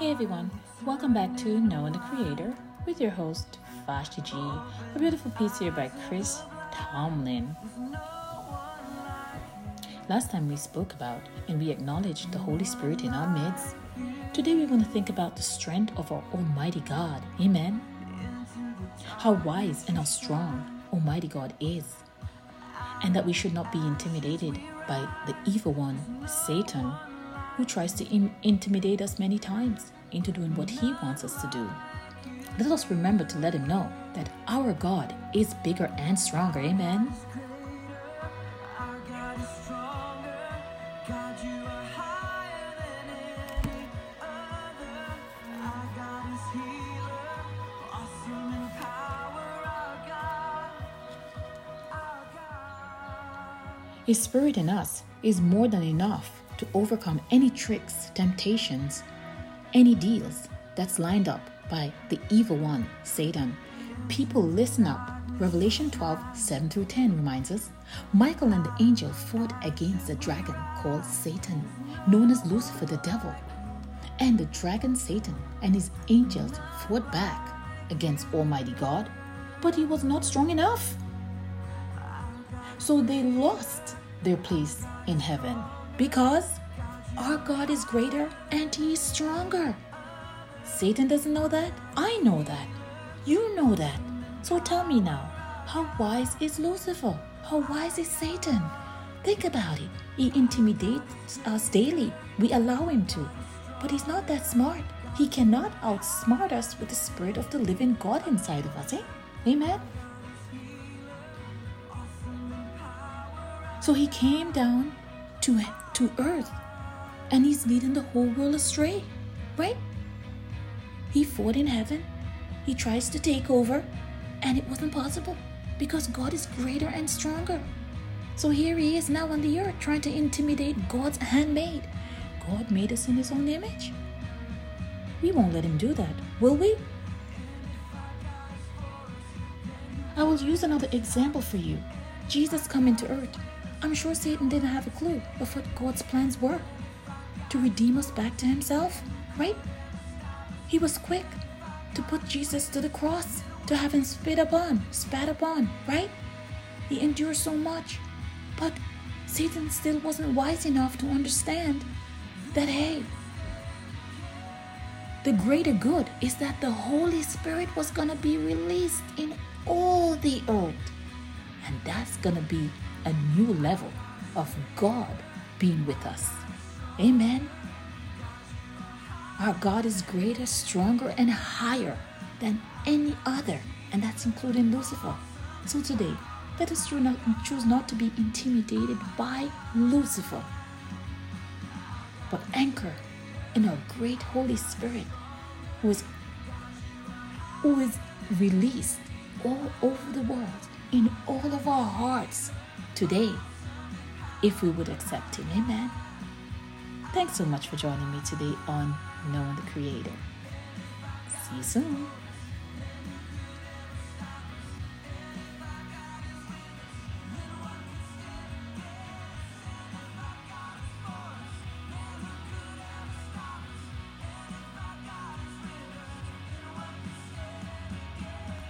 Hey everyone, welcome back to Knowing the Creator with your host, Vashti G. A beautiful piece here by Chris Tomlin. Last time we spoke about and we acknowledged the Holy Spirit in our midst. Today we're going to think about the strength of our Almighty God. Amen. How wise and how strong Almighty God is. And that we should not be intimidated by the evil one, Satan, who tries to Im- intimidate us many times into doing what he wants us to do. Let us remember to let him know that our God is bigger and stronger. Amen. His spirit in us is more than enough to overcome any tricks, temptations, any deals that's lined up by the evil one, Satan. People, listen up. Revelation 12, 7 through 10 reminds us Michael and the angel fought against the dragon called Satan, known as Lucifer the devil. And the dragon Satan and his angels fought back against Almighty God, but he was not strong enough. So they lost their place in heaven because our God is greater and He is stronger. Satan doesn't know that. I know that. You know that. So tell me now, how wise is Lucifer? How wise is Satan? Think about it. He intimidates us daily. We allow him to. But he's not that smart. He cannot outsmart us with the spirit of the living God inside of us. Eh? Amen. So he came down to, to earth and he's leading the whole world astray, right? He fought in heaven, he tries to take over, and it wasn't possible because God is greater and stronger. So here he is now on the earth trying to intimidate God's handmaid. God made us in his own image. We won't let him do that, will we? I will use another example for you. Jesus coming to earth. I'm sure Satan didn't have a clue of what God's plans were to redeem us back to himself, right? He was quick to put Jesus to the cross, to have him spit upon, spat upon, right? He endured so much. But Satan still wasn't wise enough to understand that, hey, the greater good is that the Holy Spirit was going to be released in all the earth. And that's going to be a new level of God being with us. Amen. Our God is greater, stronger, and higher than any other, and that's including Lucifer. So today, let us choose not to be intimidated by Lucifer, but anchor in our great Holy Spirit who is, who is released all over the world in all of our hearts today if we would accept Him. Amen. Thanks so much for joining me today on Knowing the Creator. See you soon.